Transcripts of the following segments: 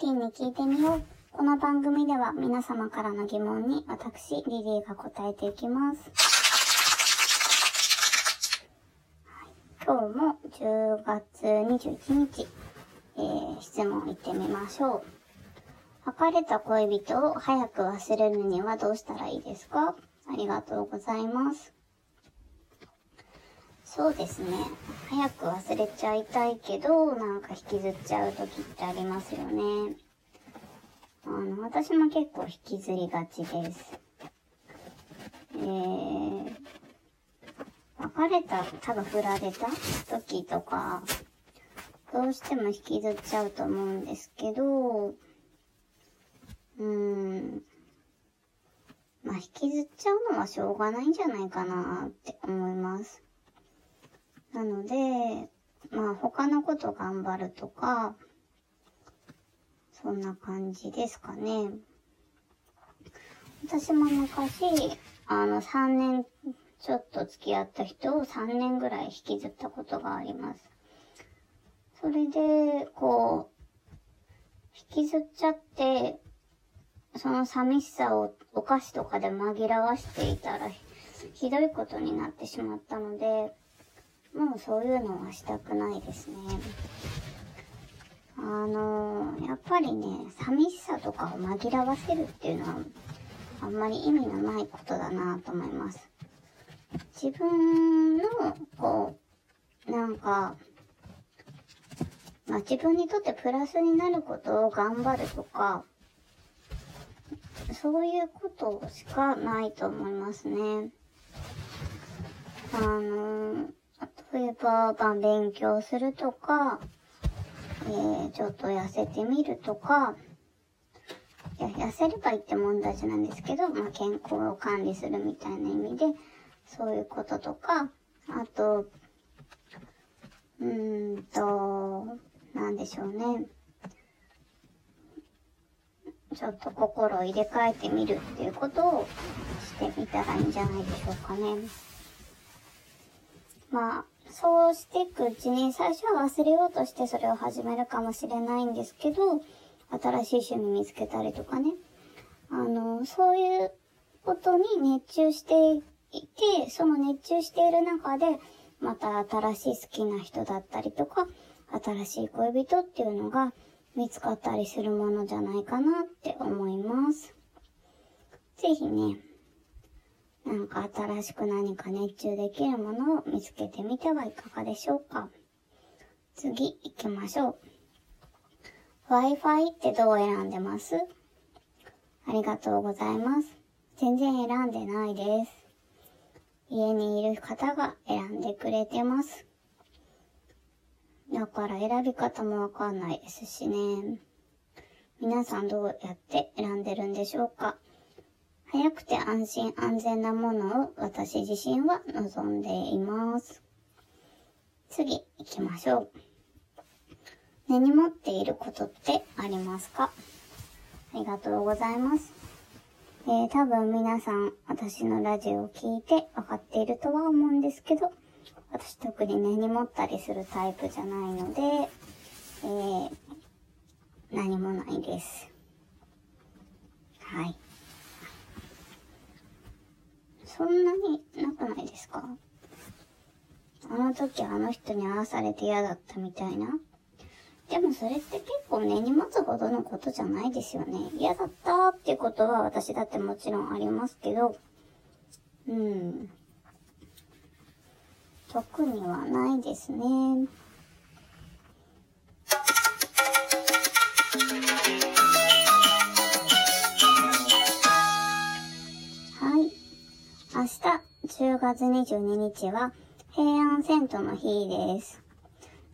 リーに聞いてみよう。この番組では皆様からの疑問に私、リリーが答えていきます。今日も10月21日、えー、質問いってみましょう。別れた恋人を早く忘れるにはどうしたらいいですか？ありがとうございます。そうですね。早く忘れちゃいたいけど、なんか引きずっちゃう時ってありますよね。あの、私も結構引きずりがちです。えー、別れた、多分振られた？時とか、どうしても引きずっちゃうと思うんですけど、うーん、まあ、引きずっちゃうのはしょうがないんじゃないかなって思います。なので、まあ他のこと頑張るとか、そんな感じですかね。私も昔、あの3年ちょっと付き合った人を3年ぐらい引きずったことがあります。それで、こう、引きずっちゃって、その寂しさをお菓子とかで紛らわしていたら、ひどいことになってしまったので、もうそういうのはしたくないですね。あの、やっぱりね、寂しさとかを紛らわせるっていうのは、あんまり意味のないことだなと思います。自分の、こう、なんか、まあ、自分にとってプラスになることを頑張るとか、そういうことしかないと思いますね。あのー例えば、まあ、勉強するとか、えー、ちょっと痩せてみるとか、いや、痩せればいいって問題じゃないんですけど、まあ、健康を管理するみたいな意味で、そういうこととか、あと、うーんと、なんでしょうね。ちょっと心を入れ替えてみるっていうことをしてみたらいいんじゃないでしょうかね。まあ、そうしていくうちに、最初は忘れようとしてそれを始めるかもしれないんですけど、新しい趣味見つけたりとかね。あの、そういうことに熱中していて、その熱中している中で、また新しい好きな人だったりとか、新しい恋人っていうのが見つかったりするものじゃないかなって思います。ぜひね、なんか新しく何か熱中できるものを見つけてみてはいかがでしょうか。次行きましょう。Wi-Fi ってどう選んでます？ありがとうございます。全然選んでないです。家にいる方が選んでくれてます。だから選び方もわかんないですしね。皆さんどうやって選んでるんでしょうか？早くて安心安全なものを私自身は望んでいます。次行きましょう。根に持っていることってありますか？ありがとうございます。えー、多分皆さん私のラジオを聞いて分かっているとは思うんですけど、私特に根に持ったりするタイプじゃないので、えー、何もないです。はい。そんなになくないですか？あの時あの人に会わされて嫌だったみたいな。でもそれって結構根に持つほどのことじゃないですよね。嫌だったってことは私だってもちろんありますけど、うん。特にはないですね。明日、10月22日は平安遷都の日です。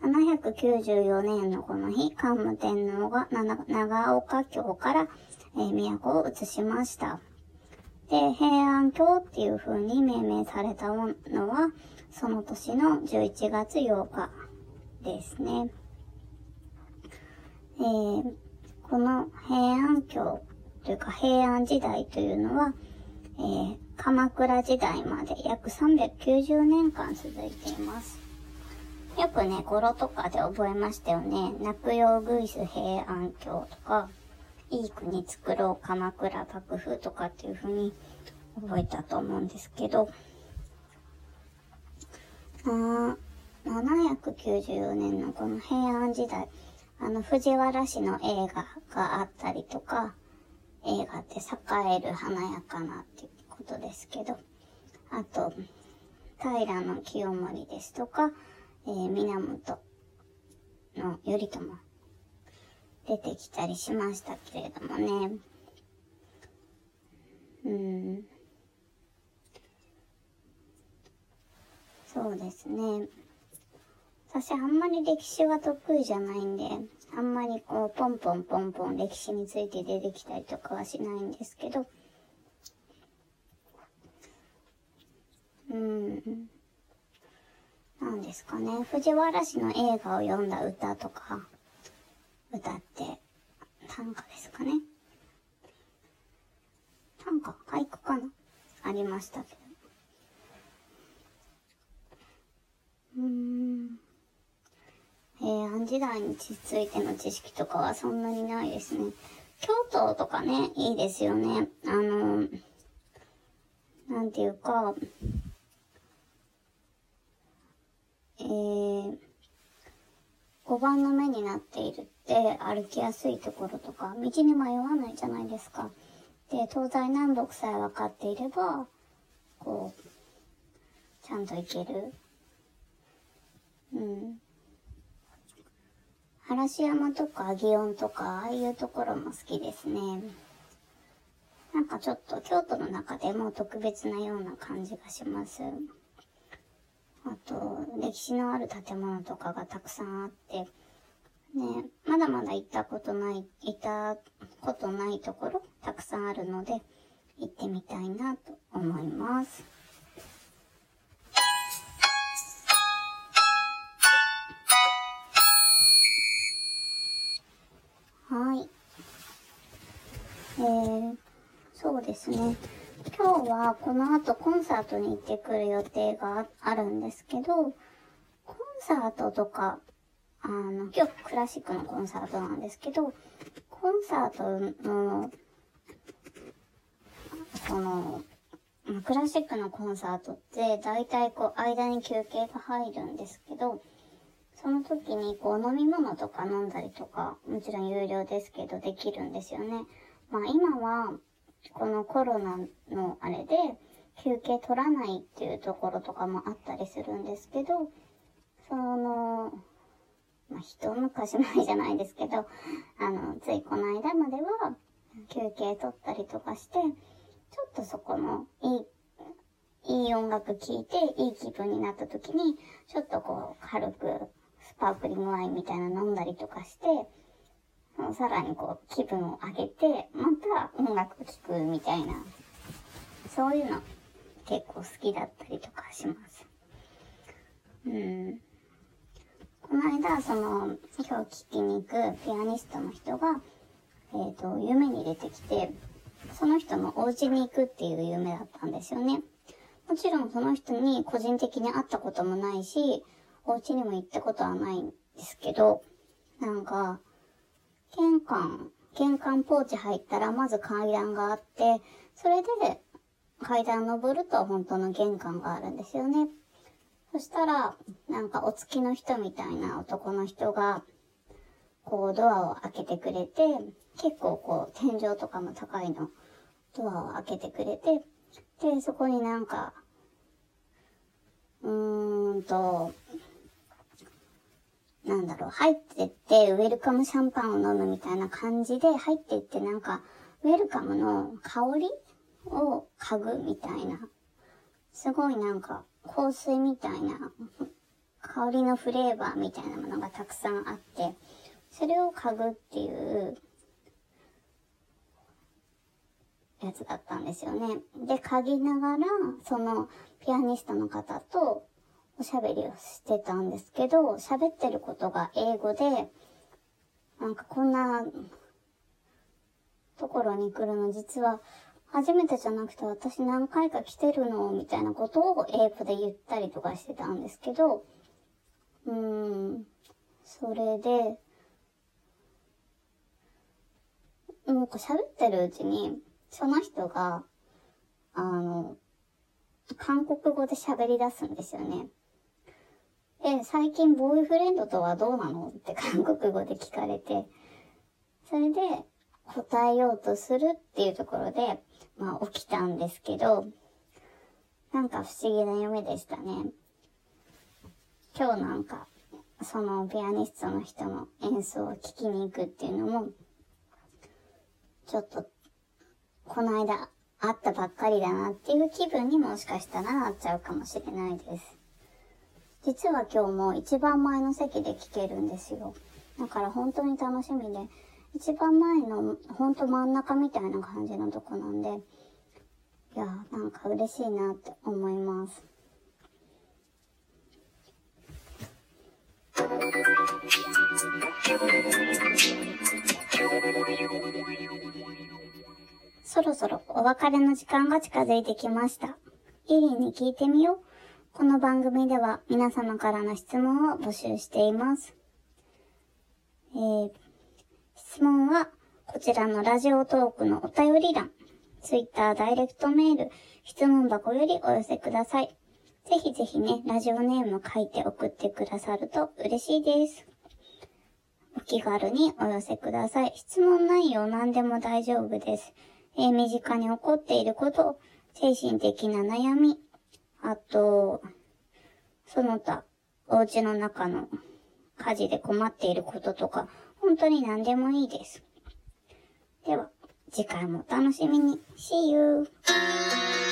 794年のこの日、桓武天皇が長岡京から、えー、都を移しました。で、平安京っていう風に命名されたのは、その年の11月8日ですね。えー、この平安京というか平安時代というのは、えー、鎌倉時代まで約390年間続いています。よくね、語呂とかで覚えましたよね。泣くよグイス平安京とか、いい国作ろう鎌倉幕府とかっていう風に覚えたと思うんですけど、あ794年のこの平安時代、あの藤原氏の映画があったりとか、映画って栄える華やかなっていうことですけど、あと、平清盛ですとか、えー、源の頼朝出てきたりしましたけれどもね。うん。そうですね。私あんまり歴史は得意じゃないんで、あんまりこう、ポンポンポンポン歴史について出てきたりとかはしないんですけど、うん。なんですかね。藤原氏の映画を読んだ歌とか、歌って、短歌ですかね。短歌俳句かなありましたけど。うーん。平安時代についての知識とかはそんなにないですね。京都とかね、いいですよね。あの、なんていうか、えー、5番の目になっているって歩きやすいところとか、道に迷わないじゃないですか。で、東西南北さえ分かっていれば、こう、ちゃんと行ける。うん。嵐山とか祇園とか、ああいうところも好きですね。なんかちょっと京都の中でも特別なような感じがします。あと、歴史のある建物とかがたくさんあって、ね、まだまだ行ったことない、行ったことないところたくさんあるので、行ってみたいなと思います。はい。えー、そうですね。今日はこの後コンサートに行ってくる予定があるんですけど、コンサートとか、あの、今日クラシックのコンサートなんですけど、コンサートの、その、クラシックのコンサートって大体こう間に休憩が入るんですけど、その時にこう飲み物とか飲んだりとか、もちろん有料ですけどできるんですよね。まあ今はこのコロナのあれで休憩取らないっていうところとかもあったりするんですけど、その、まあ、一昔前じゃないですけど、あの、ついこの間までは休憩取ったりとかして、ちょっとそこのいい、いい音楽聴いていい気分になった時に、ちょっとこう軽くスパークリングワインみたいな飲んだりとかして、さらにこう気分を上げて、また音楽聴くみたいな、そういうの結構好きだったりとかします。うん。この間、その、今日聴きに行くピアニストの人が、えっ、ー、と、夢に出てきて、その人のお家に行くっていう夢だったんですよね。もちろんその人に個人的に会ったこともないし、お家にも行ったことはないんですけど、なんか、玄関、玄関ポーチ入ったらまず階段があって、それで階段登ると本当の玄関があるんですよね。そしたら、なんかお付きの人みたいな男の人が、こうドアを開けてくれて、結構こう天井とかも高いの、ドアを開けてくれて、で、そこになんか、うーんと、なんだろう、入ってって、ウェルカムシャンパンを飲むみたいな感じで、入ってってなんか、ウェルカムの香りを嗅ぐみたいな。すごいなんか、香水みたいな、香りのフレーバーみたいなものがたくさんあって、それを嗅ぐっていうやつだったんですよね。で、嗅ぎながら、そのピアニストの方とおしゃべりをしてたんですけど、喋ってることが英語で、なんかこんなところに来るの実は初めてじゃなくて私何回か来てるのみたいなことを英語で言ったりとかしてたんですけど、うーん、それで、なんか喋ってるうちに、その人が、あの、韓国語で喋り出すんですよね。で、最近ボーイフレンドとはどうなの？って韓国語で聞かれて、それで答えようとするっていうところで、まあ起きたんですけど、なんか不思議な夢でしたね。今日なんか、そのピアニストの人の演奏を聴きに行くっていうのも、ちょっと、この間会ったばっかりだなっていう気分にもしかしたらなっちゃうかもしれないです。実は今日も一番前の席で聴けるんですよ。だから本当に楽しみで、一番前のほんと真ん中みたいな感じのとこなんで、いやなんか嬉しいなって思います。そろそろお別れの時間が近づいてきました。リリーに聞いてみよう。この番組では皆様からの質問を募集しています。えー、質問はこちらのラジオトークのお便り欄、Twitter ダイレクトメール、質問箱よりお寄せください。ぜひぜひね、ラジオネーム書いて送ってくださると嬉しいです。お気軽にお寄せください。質問内容何でも大丈夫です。えー、身近に起こっていること、精神的な悩み、あと、その他、お家の中の家事で困っていることとか、本当に何でもいいです。では、次回もお楽しみに。See you!